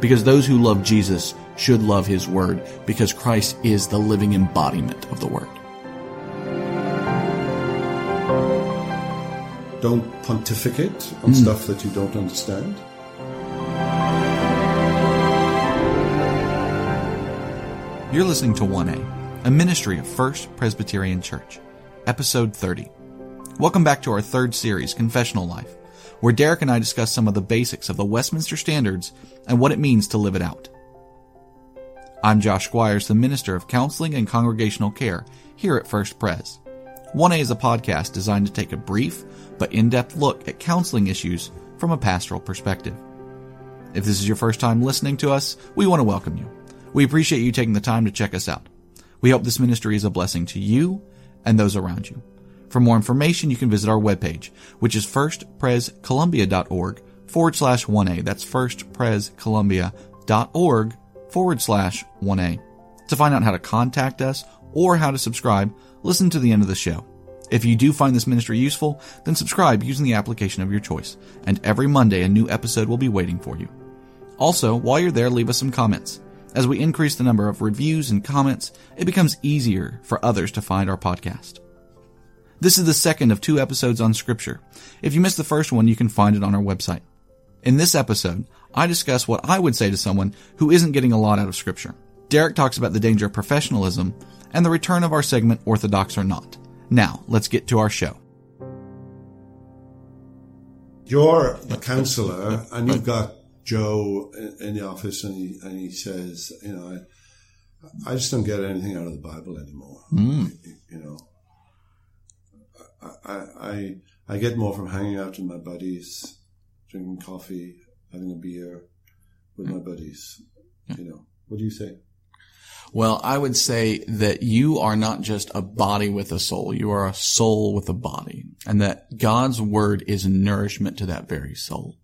Because those who love Jesus should love his word because Christ is the living embodiment of the word. Don't pontificate on hmm. stuff that you don't understand. You're listening to 1A, a ministry of First Presbyterian Church, episode 30. Welcome back to our third series, Confessional Life, where Derek and I discuss some of the basics of the Westminster Standards and what it means to live it out. I'm Josh Squires, the Minister of Counseling and Congregational Care here at First Pres. 1A is a podcast designed to take a brief but in-depth look at counseling issues from a pastoral perspective. If this is your first time listening to us, we want to welcome you. We appreciate you taking the time to check us out. We hope this ministry is a blessing to you and those around you. For more information, you can visit our webpage, which is firstprescolumbia.org forward slash 1A. That's firstprescolumbia.org forward slash 1A. To find out how to contact us or how to subscribe, listen to the end of the show. If you do find this ministry useful, then subscribe using the application of your choice, and every Monday a new episode will be waiting for you. Also, while you're there, leave us some comments. As we increase the number of reviews and comments, it becomes easier for others to find our podcast. This is the second of two episodes on scripture. If you missed the first one, you can find it on our website. In this episode, I discuss what I would say to someone who isn't getting a lot out of scripture. Derek talks about the danger of professionalism and the return of our segment Orthodox or Not. Now, let's get to our show. You're a counselor, and you've got Joe in, the office, and he and he says, you know, I, I just don't get anything out of the Bible anymore. You, you know, I, I I get more from hanging out with my buddies, drinking coffee, having a beer with my buddies. You know, what do you say? Well, I would say that you are not just a body with a soul. You are a soul with a body and that God's word is nourishment to that very soul.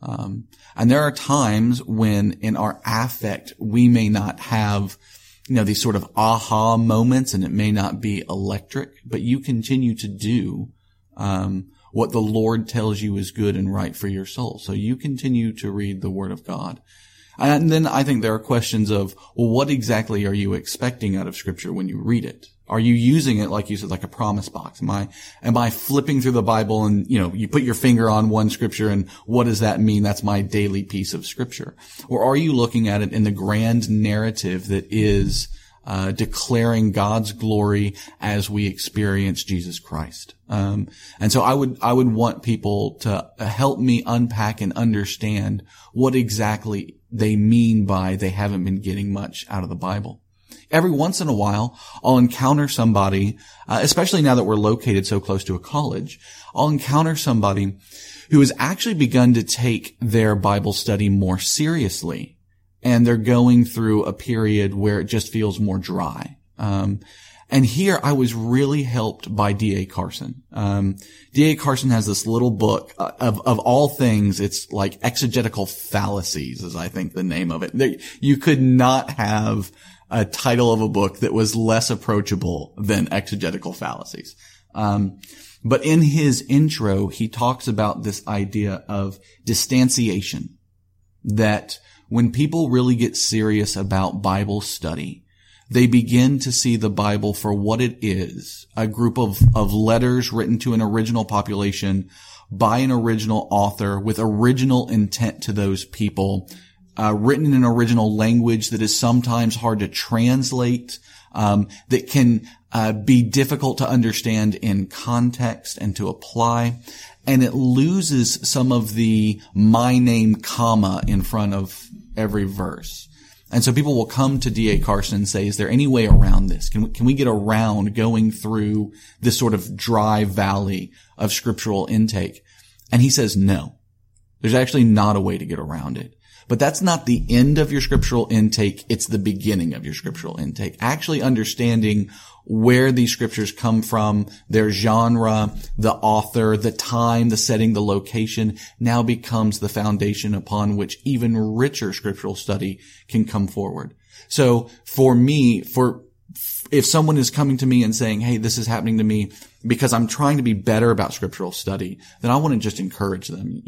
Um, and there are times when in our affect, we may not have, you know, these sort of aha moments and it may not be electric, but you continue to do, um, what the Lord tells you is good and right for your soul. So you continue to read the word of God. And then I think there are questions of, well, what exactly are you expecting out of scripture when you read it? Are you using it, like you said, like a promise box? Am I, am I flipping through the Bible and, you know, you put your finger on one scripture and what does that mean? That's my daily piece of scripture. Or are you looking at it in the grand narrative that is, uh, declaring God's glory as we experience Jesus Christ. Um, and so I would, I would want people to help me unpack and understand what exactly they mean by they haven't been getting much out of the Bible. Every once in a while, I'll encounter somebody, uh, especially now that we're located so close to a college, I'll encounter somebody who has actually begun to take their Bible study more seriously and they're going through a period where it just feels more dry. Um, and here I was really helped by D.A. Carson. Um, D.A. Carson has this little book uh, of, of all things. It's like exegetical fallacies is I think the name of it. You could not have a title of a book that was less approachable than exegetical fallacies. Um, but in his intro, he talks about this idea of distanciation that when people really get serious about Bible study, they begin to see the Bible for what it is, a group of, of letters written to an original population by an original author with original intent to those people, uh, written in an original language that is sometimes hard to translate, um, that can uh, be difficult to understand in context and to apply and it loses some of the my name comma in front of every verse. And so people will come to D.A. Carson and say, is there any way around this? Can we, can we get around going through this sort of dry valley of scriptural intake? And he says, no, there's actually not a way to get around it. But that's not the end of your scriptural intake. It's the beginning of your scriptural intake. Actually understanding where these scriptures come from, their genre, the author, the time, the setting, the location now becomes the foundation upon which even richer scriptural study can come forward. So for me, for if someone is coming to me and saying, Hey, this is happening to me because I'm trying to be better about scriptural study, then I want to just encourage them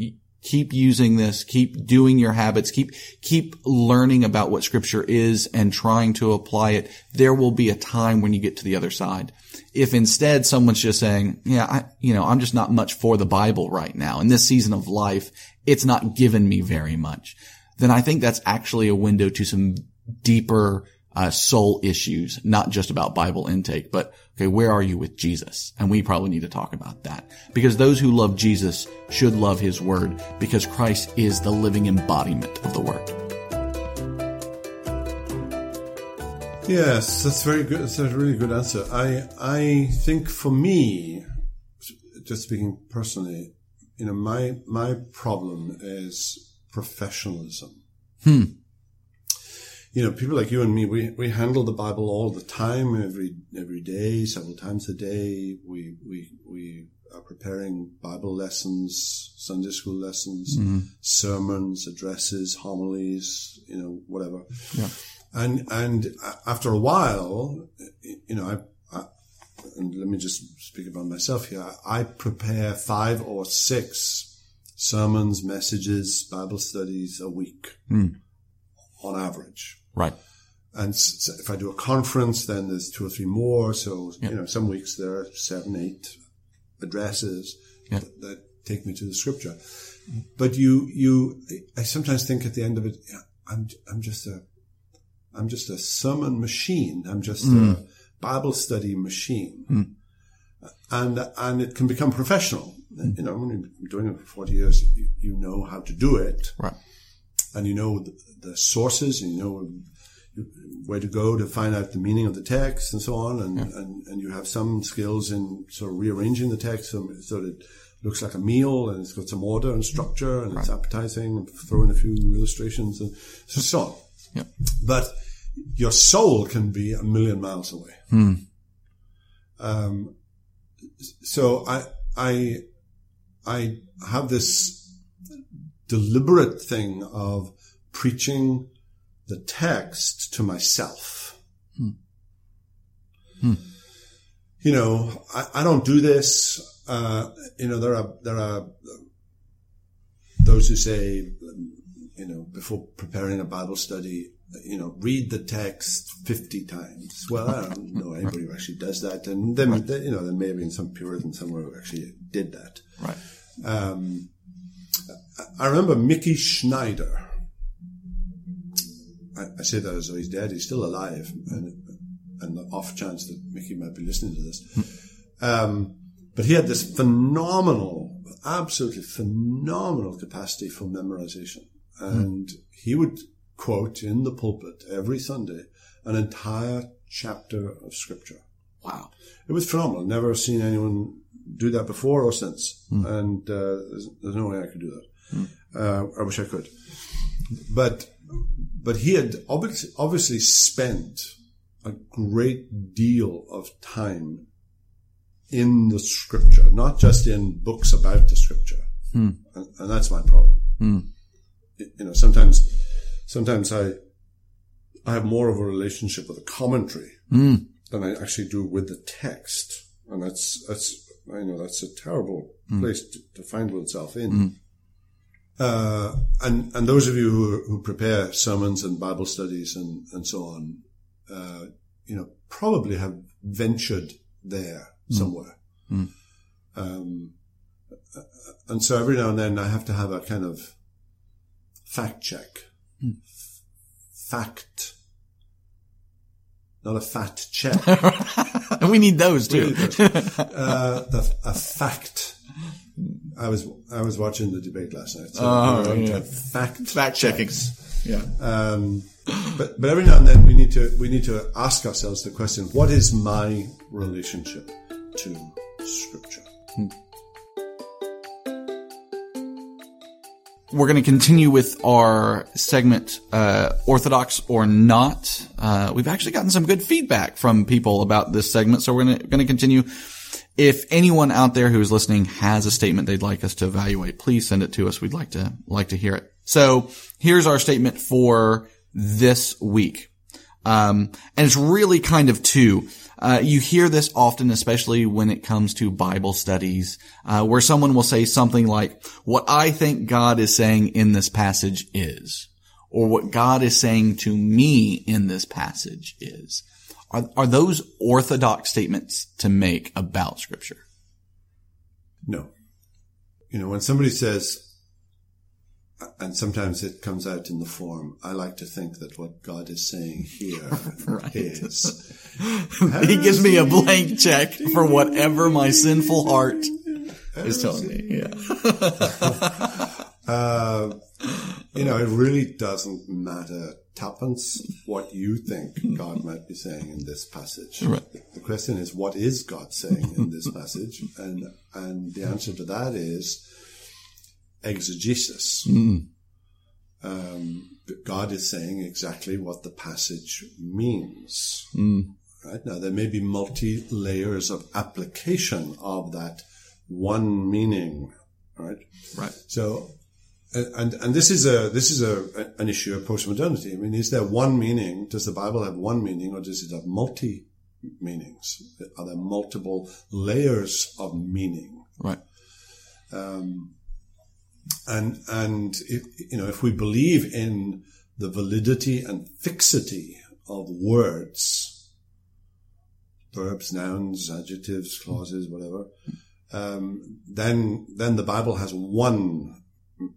keep using this, keep doing your habits, keep, keep learning about what scripture is and trying to apply it. There will be a time when you get to the other side. If instead someone's just saying, yeah, I, you know, I'm just not much for the Bible right now in this season of life, it's not given me very much, then I think that's actually a window to some deeper uh, soul issues, not just about Bible intake, but okay, where are you with Jesus? And we probably need to talk about that because those who love Jesus should love his word because Christ is the living embodiment of the word. Yes, that's very good. That's a really good answer. I I think for me, just speaking personally, you know, my my problem is professionalism. Hmm you know, people like you and me, we, we handle the Bible all the time, every, every day, several times a day. We, we, we are preparing Bible lessons, Sunday school lessons, mm-hmm. sermons, addresses, homilies, you know, whatever. Yeah. And, and after a while, you know, I, I, and let me just speak about myself here. I prepare five or six sermons, messages, Bible studies a week mm. On average. Right. And if I do a conference, then there's two or three more. So, yep. you know, some weeks there are seven, eight addresses yep. that, that, take me to the scripture. But you, you, I sometimes think at the end of it, yeah, I'm, I'm just a, I'm just a sermon machine. I'm just mm. a Bible study machine. Mm. And, and it can become professional. Mm. You know, when you've been doing it for 40 years, you, you know how to do it. Right and you know the, the, sources and you know where to go to find out the meaning of the text and so on. And, yeah. and, and you have some skills in sort of rearranging the text so, so that it looks like a meal and it's got some order and structure and right. it's appetizing and throw in a few illustrations and so, so on. Yeah. But your soul can be a million miles away. Hmm. Um, so I, I, I have this deliberate thing of preaching the text to myself. Hmm. Hmm. You know, I, I, don't do this. Uh, you know, there are, there are those who say, you know, before preparing a Bible study, you know, read the text 50 times. Well, I don't know anybody who actually does that. And then, right. you know, there may have been some Puritan somewhere who actually did that. Right. Um, I remember Mickey Schneider. I, I, say that as though he's dead. He's still alive, and, and the off chance that Mickey might be listening to this. Um, but he had this phenomenal, absolutely phenomenal capacity for memorization. And he would quote in the pulpit every Sunday an entire chapter of scripture. Wow. It was phenomenal. Never seen anyone do that before or since. Mm. And uh, there's, there's, no way I could do that. Mm. Uh, I wish I could. But but he had obviously, obviously spent a great deal of time in the scripture, not just in books about the scripture. Mm. And, and, that's my problem. Mm. You know, sometimes, sometimes I, I have more of a relationship with a commentary mm. than I actually do with the text. And that's, that's, I know that's a terrible Hmm. place to, to, find oneself in. Hmm. Uh, and, and those of you who, who, prepare sermons and Bible studies and, and so on, uh, you know, probably have ventured there mm. somewhere. Mm. Um, and so every now and then I have to have a kind of fact check. Mm. Fact. Not a fat check. And we need those too. Need those. uh, the, a fact I was I was watching the debate last night. So oh, yeah. fact fact checking. Yeah. Um, but but every now and then we need to we need to ask ourselves the question: What is my relationship to Scripture? Hmm. We're going to continue with our segment, uh, Orthodox or Not. Uh, we've actually gotten some good feedback from people about this segment, so we're going to, going to continue if anyone out there who is listening has a statement they'd like us to evaluate, please send it to us. We'd like to, like to hear it. So here's our statement for this week. Um, and it's really kind of two. Uh, you hear this often, especially when it comes to Bible studies, uh, where someone will say something like, what I think God is saying in this passage is, or what God is saying to me in this passage is. Are, are those orthodox statements to make about scripture? No. You know, when somebody says, and sometimes it comes out in the form. I like to think that what God is saying here right. is. he gives me a blank check for whatever my sinful heart is telling me. Yeah. uh, you know, it really doesn't matter tuppence what you think God might be saying in this passage. Right. The question is, what is God saying in this passage? And and the answer to that is exegesis. Mm. Um, God is saying exactly what the passage means. Mm. Right now, there may be multi layers of application of that one meaning. Right. Right. So, and and this is a this is a an issue of postmodernity. I mean, is there one meaning? Does the Bible have one meaning, or does it have multi meanings? Are there multiple layers of meaning? Right. Um, and and if, you know if we believe in the validity and fixity of words, verbs, nouns, adjectives, clauses, whatever, um, then then the Bible has one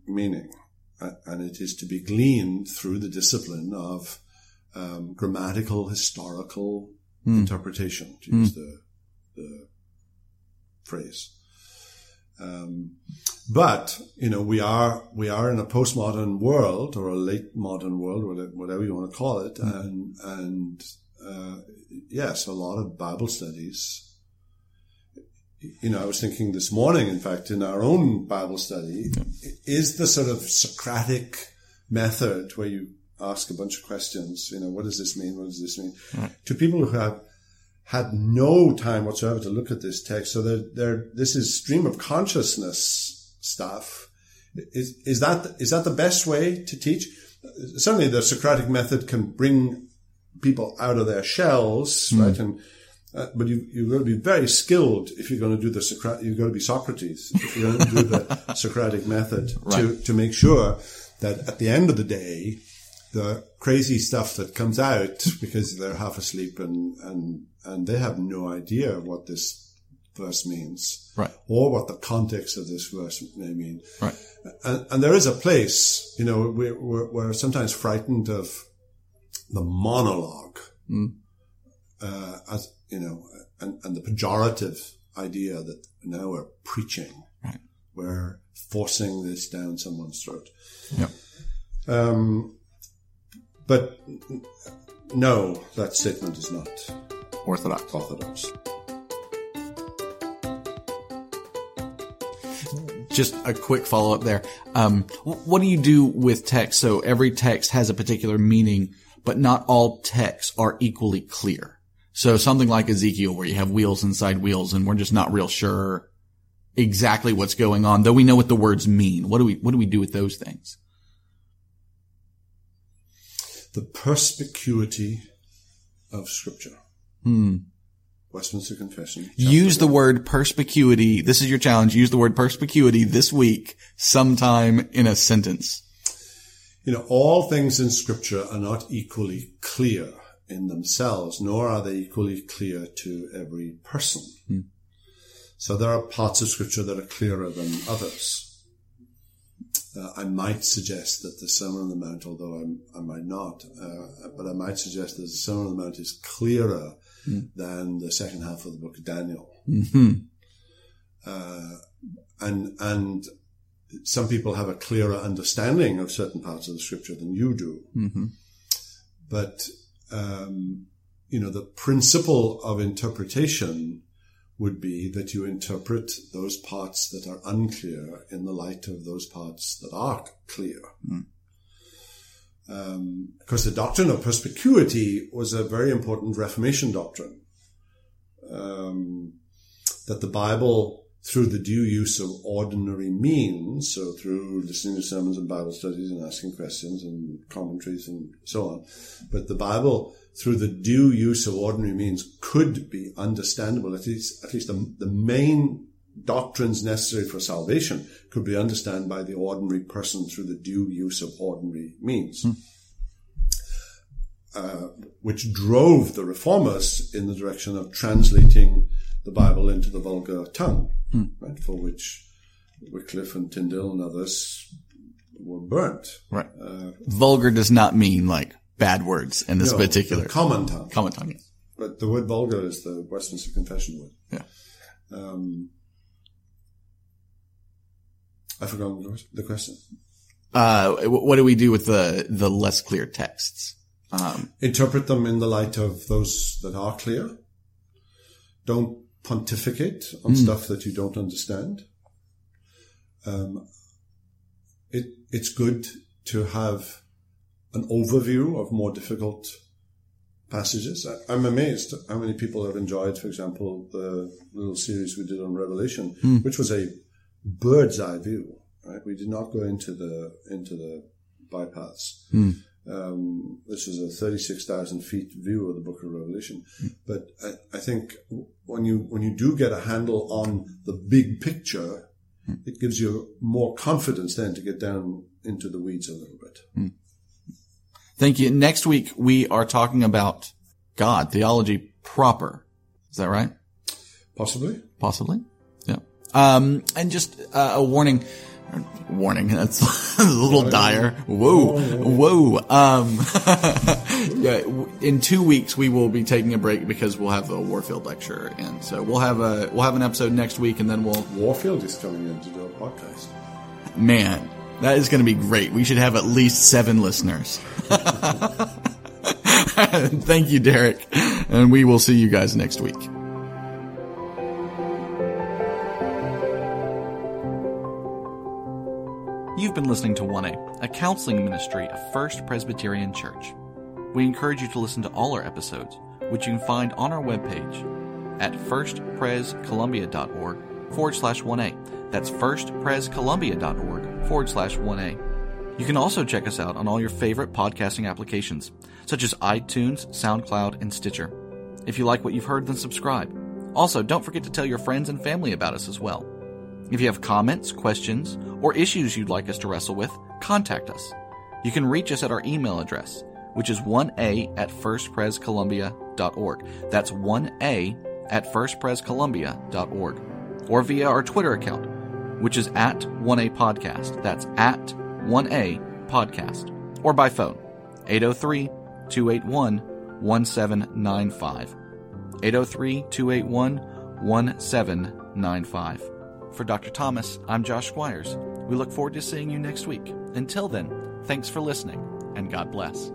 meaning, and it is to be gleaned through the discipline of um, grammatical historical mm. interpretation, to use mm. the, the phrase. Um, but you know, we are we are in a postmodern world or a late modern world, whatever you want to call it, mm. and and uh, yes, a lot of Bible studies. You know, I was thinking this morning, in fact, in our own Bible study, is the sort of Socratic method where you ask a bunch of questions. You know, what does this mean? What does this mean? Right. To people who have had no time whatsoever to look at this text. So they're, they're, this is stream of consciousness stuff. Is, is that, is that the best way to teach? Certainly the Socratic method can bring people out of their shells, mm. right? And, uh, but you, you've got to be very skilled if you're going to do the Socratic, you've got to be Socrates if you're going to do the Socratic method right. to, to make sure that at the end of the day, the crazy stuff that comes out because they're half asleep and, and and they have no idea what this verse means, right? Or what the context of this verse may mean, right? And, and there is a place, you know, we're, we're, we're sometimes frightened of the monologue, mm. uh, as you know, and, and the pejorative idea that now we're preaching, right? We're forcing this down someone's throat. Yeah. Um, but no, that statement is not Orthodox. Orthodox. Just a quick follow up there. Um, what do you do with text? So every text has a particular meaning, but not all texts are equally clear. So something like Ezekiel where you have wheels inside wheels and we're just not real sure exactly what's going on, though we know what the words mean. What do we, what do we do with those things? The perspicuity of scripture. Hmm. Westminster Confession. Use the word perspicuity. This is your challenge. Use the word perspicuity this week sometime in a sentence. You know, all things in scripture are not equally clear in themselves, nor are they equally clear to every person. Hmm. So there are parts of scripture that are clearer than others. Uh, I might suggest that the Sermon on the Mount, although I'm, i might not, uh, but I might suggest that the Sermon on the Mount is clearer mm. than the second half of the book of Daniel. Mm-hmm. Uh, and and some people have a clearer understanding of certain parts of the scripture than you do. Mm-hmm. But um, you know, the principle of interpretation would be that you interpret those parts that are unclear in the light of those parts that are clear. Mm. Um, because the doctrine of perspicuity was a very important Reformation doctrine. Um, that the Bible through the due use of ordinary means, so through listening to sermons and Bible studies and asking questions and commentaries and so on. But the Bible, through the due use of ordinary means, could be understandable. At least, at least the, the main doctrines necessary for salvation could be understood by the ordinary person through the due use of ordinary means. Hmm. Uh, which drove the reformers in the direction of translating the Bible into the vulgar tongue, hmm. right? For which Wycliffe and Tyndale and others were burnt. Right. Uh, vulgar does not mean like bad words in this no, particular common tongue. Common tongue. Yes. But the word vulgar is the Westminster Confession word. Yeah. Um, I forgot the question. Uh, what do we do with the the less clear texts? Um, Interpret them in the light of those that are clear. Don't pontificate on mm. stuff that you don't understand. Um, it, it's good to have an overview of more difficult passages. I, am amazed how many people have enjoyed, for example, the little series we did on Revelation, mm. which was a bird's eye view. Right, we did not go into the into the bypaths. Mm. Um, this is a 36,000 feet view of the book of Revelation. But I, I, think when you, when you do get a handle on the big picture, it gives you more confidence then to get down into the weeds a little bit. Mm. Thank you. Next week, we are talking about God, theology proper. Is that right? Possibly. Possibly. Yeah. Um, and just uh, a warning warning. That's a little dire. Whoa, whoa. Um, yeah, in two weeks we will be taking a break because we'll have a Warfield lecture, and so we'll have a we'll have an episode next week, and then we'll. Warfield is coming in to do a podcast. Man, that is going to be great. We should have at least seven listeners. Thank you, Derek, and we will see you guys next week. Been listening to 1A, a counseling ministry of First Presbyterian Church. We encourage you to listen to all our episodes, which you can find on our webpage at firstprescolumbia.org forward slash 1A. That's firstprescolumbia.org forward slash 1A. You can also check us out on all your favorite podcasting applications, such as iTunes, SoundCloud, and Stitcher. If you like what you've heard, then subscribe. Also, don't forget to tell your friends and family about us as well. If you have comments, questions, or issues you'd like us to wrestle with, contact us. You can reach us at our email address, which is 1a at firstprescolumbia.org. That's 1a at firstprescolumbia.org. Or via our Twitter account, which is at 1a podcast. That's at 1a podcast. Or by phone, 803 281 1795. 803 281 1795. For Dr. Thomas, I'm Josh Squires. We look forward to seeing you next week. Until then, thanks for listening, and God bless.